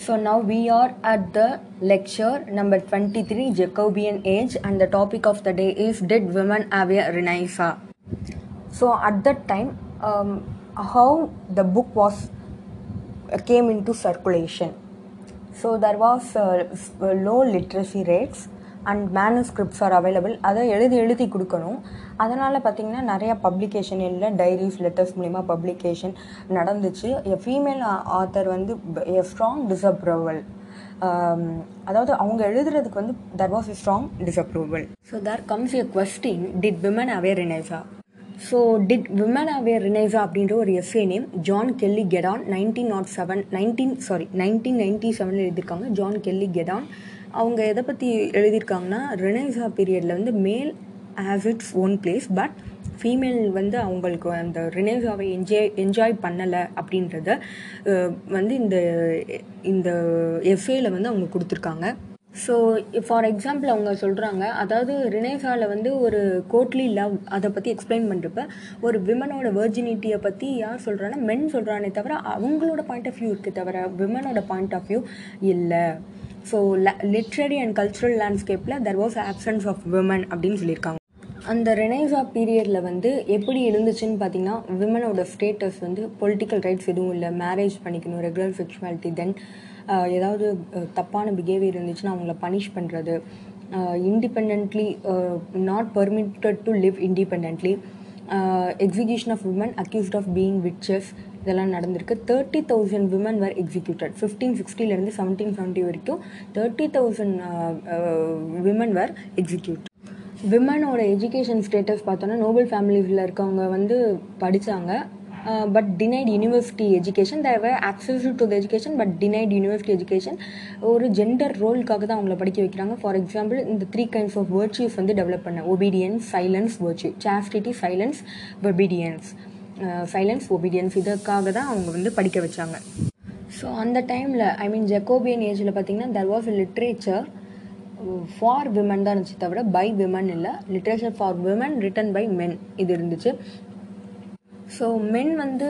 So now we are at the lecture number 23 Jacobian age and the topic of the day is did women have a renaissance? So at that time um, how the book was came into circulation. So there was uh, uh, low literacy rates and manuscripts are available அதை எழுதி எழுதி கொடுக்கணும். அதனால் பார்த்திங்கன்னா நிறையா publication இல்லை. Diaries letters மூலிமா publication நடந்துச்சு. எ ஃபீமேல் ஆத்தர் வந்து எ ஸ்ட்ராங் டிஸ்அப்ரூவல் அதாவது அவங்க எழுதுறதுக்கு வந்து there was a strong disapproval so there comes a question did women have a renaissance so did women have a renaissance அப்படின்ற ஒரு essay name Joan Kelly Gadol nineteen nought seven nineteen sorry nineteen ninety செவனில் எழுதியிருக்காங்க. John Kelly கெடான் அவங்க எதை பற்றி எழுதியிருக்காங்கன்னா ரெனைசா பீரியடில் வந்து male has its own place but female வந்து அவங்களுக்கு அந்த ரினேசாவை என்ஜாய் என்ஜாய் பண்ணலை அப்படின்றத வந்து இந்த இந்த எஃப்ஏல வந்து அவங்க கொடுத்துருக்காங்க. ஸோ ஃபார் எக்ஸாம்பிள் அவங்க சொல்கிறாங்க அதாவது ரினேசாவில் வந்து ஒரு கோட்லி லவ் அதை பற்றி எக்ஸ்பிளைன் பண்ணுறப்ப ஒரு விமனோட வெர்ஜினிட்டியை பற்றி யார் சொல்கிறாங்கன்னா மென் சொல்கிறானே தவிர அவங்களோட பாயிண்ட் ஆஃப் வியூ இருக்குது தவிர விமனோட பாயிண்ட் ஆஃப் வியூ இல்லை. So literary and cultural லேண்ட்ஸ்கேப்பில் there was absence of women அப்படின்னு சொல்லியிருக்காங்க. அந்த ரெனைசா பீரியடில் வந்து எப்படி இருந்துச்சுன்னு பார்த்தீங்கன்னா விமனோட ஸ்டேட்டஸ் வந்து பொலிட்டிக்கல் ரைட்ஸ் எதுவும் இல்லை. மேரேஜ் பண்ணிக்கணும் ரெகுலர் செக்ஷுவாலிட்டி தென் ஏதாவது தப்பான பிஹேவியர் இருந்துச்சுன்னா அவங்கள பனிஷ் பண்ணுறது independently not permitted to live independently execution of women accused of being witches இதெல்லாம் நடந்திருக்கு. Thirty thousand women were executed fifteen சிக்ஸ்டிலேருந்து seventeen seventy வரைக்கும் thirty thousand women were execute விமனோட education status பார்த்தோன்னா noble ஃபேமிலிஸில் இருக்கவங்க வந்து படித்தாங்க பட் டினைட் யூனிவர்சிட்டி எஜுகேஷன் தேவை access to the education but denied university education ஒரு ஜெண்டர் ரோலுக்காக தான் அவங்கள படிக்க வைக்கிறாங்க. ஃபார் எக்ஸாம்பிள் இந்த த்ரீ கைண்ட்ஸ் ஆஃப் வேர்ச்சியூஸ் வந்து டெவலப் பண்ண. Obedience silence virtue chastity silence obedience silence obedience இதற்காக தான் அவங்க வந்து படிக்க வச்சாங்க. ஸோ அந்த டைமில் ஐ மீன் ஜெக்கோபியன் ஏஜில் பார்த்தீங்கன்னா there was literature for women தான் இருந்துச்சு தவிர பை விமன் இல்லை. Literature for women written by men இது இருந்துச்சு. ஸோ மென் வந்து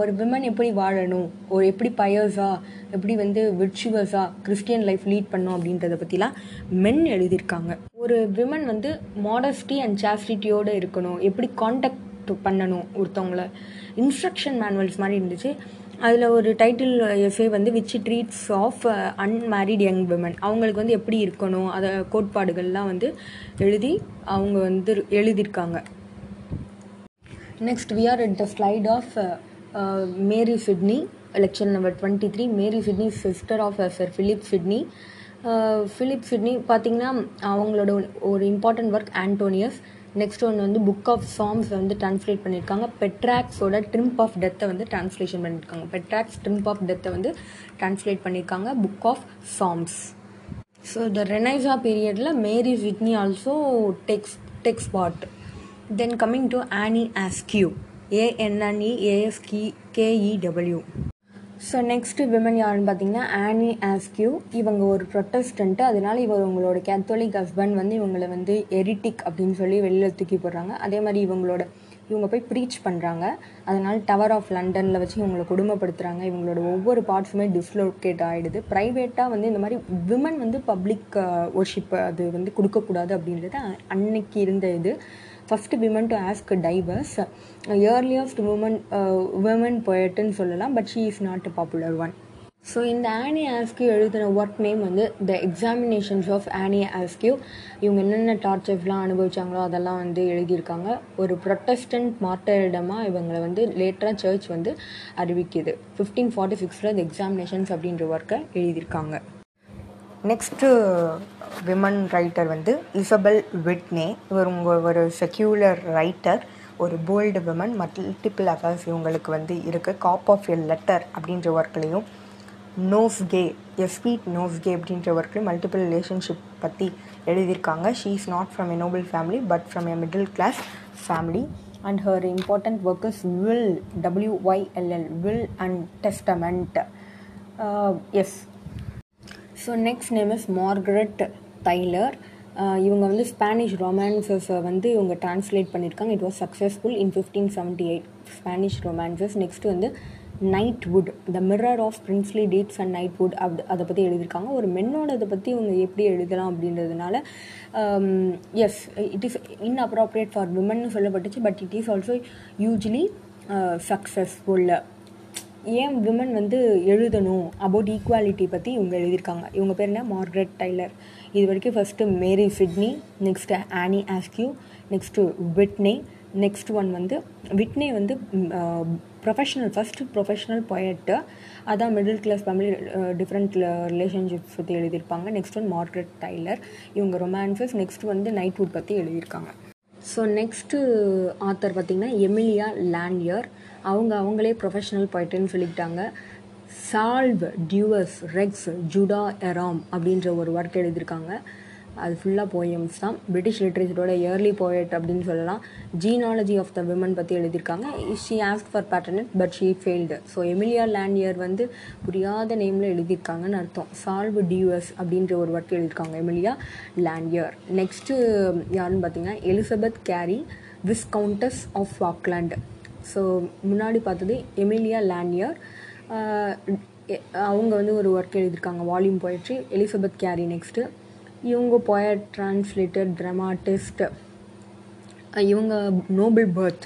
ஒரு விமன் எப்படி வாழணும்? ஒரு எப்படி பயர்ஸாக எப்படி வந்து விர்ச்சுவஸாக கிறிஸ்டியன் லைஃப் லீட் பண்ணும் அப்படின்றத பற்றிலாம் மென் எழுதியிருக்காங்க. ஒரு விமன் வந்து மாடஸ்டி அண்ட் சாஸ்டிட்டியோடு இருக்கணும். எப்படி காண்டாக்ட் பண்ணணும் ஒருத்தவங்கள? இன்ஸ்ட்ரக்ஷன் மேனுவல்ஸ் மாதிரி இருந்துச்சு. அதில் ஒரு டைட்டில் எஃப்ஏ வந்து which treats of unmarried young women அவங்களுக்கு வந்து எப்படி இருக்கணும்? அதை கோட்பாடுகள்லாம் வந்து எழுதி அவங்க வந்து எழுதியிருக்காங்க. Next, we are at the slide of uh, uh, Mary number twenty number 23. Mary sister sister of uh, Sir Philip Philip Sidney பார்த்தீங்கன்னா அவங்களோட ஒரு- ஒரு இம்பார்ட்டன்ட் ஒர்க் ஆண்டோனியஸ் நெக்ஸ்ட் ஒன்று வந்து புக் ஆஃப் சாங்ஸ் வந்து டிரான்ஸ்லேட் பண்ணியிருக்காங்க பெட்ராக்ஸோட ட்ரிம்ப் ஆஃப் டெத்தை வந்து டிரான்ஸ்லேஷன் பண்ணியிருக்காங்க பெட்ராக்ஸ் ட்ரிம்ப் ஆஃப் டெத்தை வந்து டிரான்ஸ்லேட் பண்ணியிருக்காங்க book of psalms so the renaissance பீரியடில் Mary Whitney also texts texts part then coming to Anne Askew A N N E A S K K E W so next women யாருன்னு பார்த்தீங்கன்னா ஆனி ஆஸ்கியூ இவங்க ஒரு ப்ரொட்டஸ்டண்ட்டு அதனால இவர் உங்களோட Catholic husband வந்து இவங்களை வந்து எரிட்டிக் அப்படின்னு சொல்லி வெளியில் தூக்கி போடுறாங்க. அதே மாதிரி இவங்களோட இவங்க போய் ப்ரீச் பண்ணுறாங்க அதனால் டவர் ஆஃப் லண்டனில் வச்சு இவங்களை கொடுமைப்படுத்துகிறாங்க இவங்களோட ஒவ்வொரு பார்ட்ஸுமே டிஸ்லோகேட் ஆகிடுது ப்ரைவேட்டாக வந்து இந்த மாதிரி விமன் வந்து பப்ளிக் ஒர்ஷிப் அது வந்து கொடுக்கக்கூடாது அப்படின்றது அன்னைக்கு இருந்த இது. First women to ask divorce earliest woman woman போய்ட்டுன்னு சொல்லலாம் but she is not a popular one so இந்த ஆனி ஆஸ்கியூ எழுதின ஒர்க் நேம் வந்து த எக்ஸாமினேஷன்ஸ் ஆஃப் ஆனி ஆஸ்கியூ இவங்க என்னென்ன டார்ச்சர்ஸ்லாம் அனுபவிச்சாங்களோ அதெல்லாம் வந்து எழுதியிருக்காங்க. ஒரு ப்ரொட்டஸ்டன்ட் மார்ட்டரிடமாக இவங்களை வந்து லேட்டராக சர்ச் வந்து அறிவிக்குது. ஃபிஃப்டீன் ஃபார்ட்டி சிக்ஸில் த எக்ஸாமினேஷன்ஸ் அப்படின்ற ஒர்க்கை எழுதியிருக்காங்க. நெக்ஸ்ட்டு விமன் ரைட்டர் வந்து இசபெல் விட்னே இவர் உங்கள் ஒரு செக்யூலர் ரைட்டர் ஒரு போல்டு விமன் மல்டிபிள் அஃபேர்ஸ் இவங்களுக்கு வந்து இருக்குது காப் ஆஃப் எ லெட்டர் அப்படின்ற ஒர்க்லேயும் nosegay a sweet nosegay அப்படின்ற ஒர்க்லேயும் மல்டிபிள் ரிலேஷன்ஷிப் பற்றி எழுதியிருக்காங்க she is not from a noble family but from a middle class family and her important work is will W Y L L will and testament S so next name is Margaret Tyler இவங்க வந்து Spanish ரொமான்சஸை வந்து இவங்க translate பண்ணியிருக்காங்க it was successful in fifteen seventy eight Spanish romances next வந்து knighthood the mirror of princely deeds and knighthood அப்படி அதை பற்றி எழுதியிருக்காங்க ஒரு மென்னோட அதை பற்றி இவங்க எப்படி எழுதலாம் அப்படின்றதுனால as it is inappropriate for women சொல்லப்பட்டுச்சு but it is also usually successful ஏன் விமன் வந்து எழுதணும் அபவுட் ஈக்குவாலிட்டி பற்றி இவங்க எழுதியிருக்காங்க. இவங்க பேர் என்ன? மார்க்ரெட் டைலர் இது வரைக்கும் first Mary Sidney next Anne Askew next Whitney next one வந்து விட்னே வந்து ப்ரொஃபஷனல் ஃபஸ்ட்டு ப்ரொஃபஷனல் பொயட்டு அதான் middle class family different relationships பற்றி எழுதியிருப்பாங்க. நெக்ஸ்ட் ஒன் மார்க்ரெட் டைலர் இவங்க ரொமான்சஸ் நெக்ஸ்ட் வந்து நைட்வுட் பற்றி எழுதியிருக்காங்க. ஸோ நெக்ஸ்ட்டு ஆத்தர் பார்த்திங்கன்னா எமிலியா லேண்டியர் அவங்க அவங்களே ப்ரொஃபஷனல் போய்ட்டுன்னு சொல்லிக்கிட்டாங்க. Salve Deus Rex Judaeorum அப்படின்ற ஒரு ஒர்க் எழுதியிருக்காங்க. அது ஃபுல்லாக போயம்ஸ் தான். பிரிட்டிஷ் லிட்ரேச்சரோட இயர்லி போயட் அப்படின்னு சொல்லலாம். ஜீனாலஜி ஆஃப் த விமன் பற்றி எழுதியிருக்காங்க. She ask for patronage but she failed so Emilia Lanyer வந்து புரியாத நேமில் எழுதியிருக்காங்கன்னு அர்த்தம். சால்வ் டியூஎஸ் அப்படின்ற ஒரு ஒர்க் எழுதியிருக்காங்க எமிலியா லேண்டியர் நெக்ஸ்ட்டு யாருன்னு பார்த்தீங்கன்னா Elizabeth Cary viscountess of Falkland so முன்னாடி பார்த்தது எமிலியா லேண்டியர் அவங்க வந்து ஒரு ஒர்க் எழுதியிருக்காங்க volume poetry Elizabeth Cary next இவங்க போயட் டிரான்ஸ்லேட்டர் ட்ராமாட்டிஸ்ட் இவங்க noble birth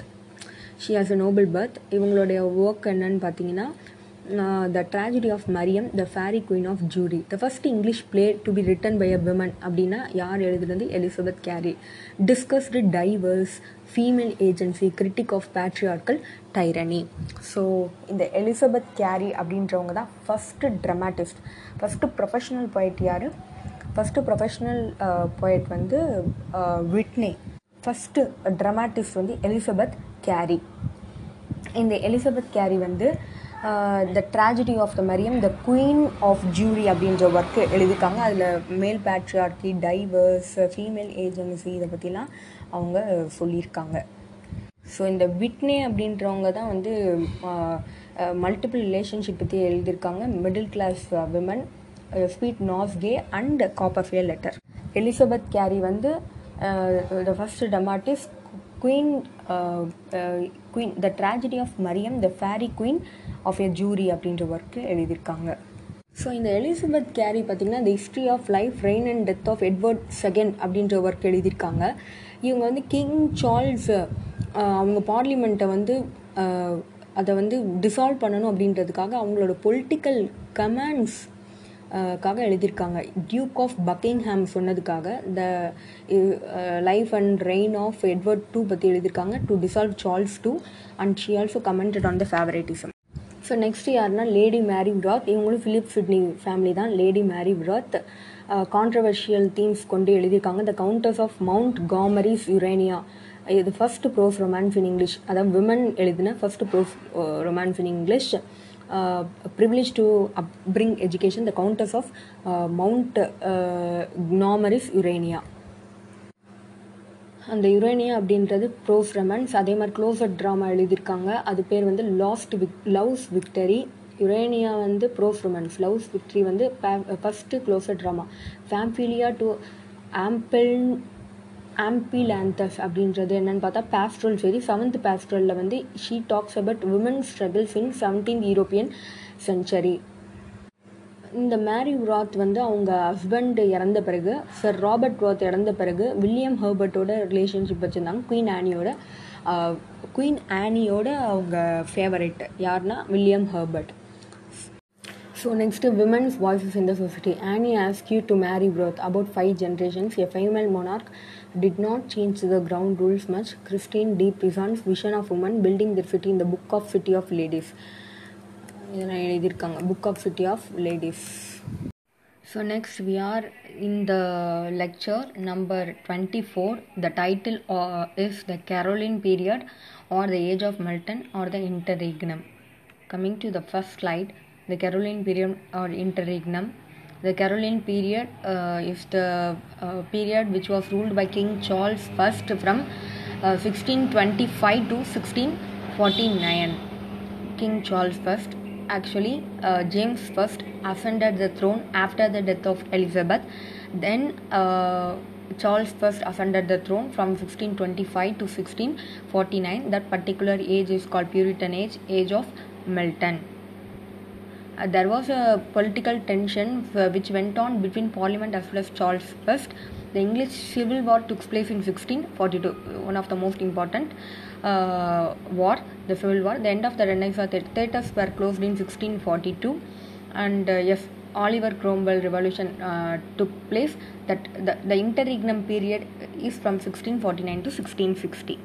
she has a noble birth இவங்களுடைய ஒர்க் என்னன்னு பார்த்தீங்கன்னா the tragedy of Mariam the fair queen of Jewry the first English play to be written by a women அப்படின்னா யார் எழுதுனது Elizabeth Cary discussed divorce female agency critique of patriarchal tyranny so இந்த Elizabeth Cary அப்படின்றவங்க தான் first dramatist first professional poet யார்? First professional poet வந்து Whitney first dramatist வந்து Elizabeth Cary இந்த எலிசபெத் கேரி வந்து the tragedy of the Mariam the queen of Jewry அப்படின்ற work எழுதியிருக்காங்க. அதில் மேல் பேட்ரியார்கி டைவர்ஸ் ஃபீமேல் ஏஜென்சி இதை பற்றிலாம் அவங்க சொல்லியிருக்காங்க. ஸோ இந்த விட்னே அப்படின்றவங்க தான் வந்து மல்டிபிள் ரிலேஷன்ஷிப் பற்றி எழுதியிருக்காங்க. Middle class women sweet nosegay and காப்பர்ஃபியல் letter. Elizabeth Cary வந்து the first dramatist queen queen the tragedy of Mariam the fair queen of a Jewry அப்படின்ற ஒர்க்கு எழுதியிருக்காங்க. ஸோ இந்த எலிசபெத் கேரி பார்த்திங்கன்னா the history of life reign and death of Edward second அப்படின்ற work எழுதியிருக்காங்க. இவங்க வந்து king Charles அவங்க பார்லிமெண்ட்டை வந்து அதை வந்து டிசால்வ் பண்ணணும் அப்படின்றதுக்காக அவங்களோட பொலிட்டிக்கல் கமாண்ட்ஸ் காக எழுதியிருக்காங்க. டியூக் ஆஃப் பக்கிங்ஹாம் சொன்னதுக்காக the life and reign of Edward two பற்றி எழுதியிருக்காங்க. To dissolve Charles two and she also commented on the favouritism so next யாருன்னா லேடி மேரி விராத் இவங்களும் ஃபிலிப் சிட்னி ஃபேமிலி தான். Lady Mary Wroth controversial themes கொண்டு எழுதியிருக்காங்க. The countess of Montgomery's Urania இது first prose romance in English அதாவது women எழுதின first prose romance in English Uh, privilege privileged to upbring education, the Countess of uh, Mount uh, Gnomeris Urania. அந்த Urania அப்படின்றது prose romance அதே மாதிரி closet drama எழுதியிருக்காங்க. அது பேர் வந்து lost vic love's victory Urania வந்து ப்ரோஸ் ரொமான்ஸ் லவ்ஸ் விக்டரி வந்து first closet drama Pamphilia to ample Amphilanthus அப்படின்றது என்னன்னு பார்த்தா பேஸ்ட்ரல் சரி செவன்த் பேஸ்ட்ரலில் வந்து she talks about women struggles in seventeen European century இந்த மேரி ராத் வந்து அவங்க ஹஸ்பண்ட் இறந்த பிறகு சர் ராபர்ட் ராத் இறந்த பிறகு வில்லியம் ஹர்பர்ட்டோட ரிலேஷன்ஷிப் வச்சுருந்தாங்க. குயின் ஆனியோட குயின் ஆனியோட அவங்க ஃபேவரட் யாருன்னா William Herbert so next women's voices in the society Anne Askew to Mary Wroth about five generations a female monarch did not change the ground rules much. Christine D. Prison's vision of women building their city in the Book of City of Ladies. இதெல்லாம் எழுதியிருக்காங்க book of city of ladies so next we are in the lecture number twenty four the title is the Caroline period or the age of Milton or the interregnum coming to the first slide the Caroline period or interregnum. The Caroline period uh, is the uh, period which was ruled by King Charles I from uh, 1625 to 1649. King Charles I actually uh, James I ascended the throne after the death of Elizabeth. Then uh, Charles I ascended the throne from 1625 to 1649. That particular age is called Puritan age, age of Melton. Uh, there was a political tension uh, which went on between Parliament as well as Charles I. The English Civil War took place in 1642, one of the most important uh, war, the Civil War. The end of the Renaissance theatres were closed in 1642, and uh, yes, Oliver Cromwell revolution uh, took place. That the, the interregnum period is from 1649 to 1660.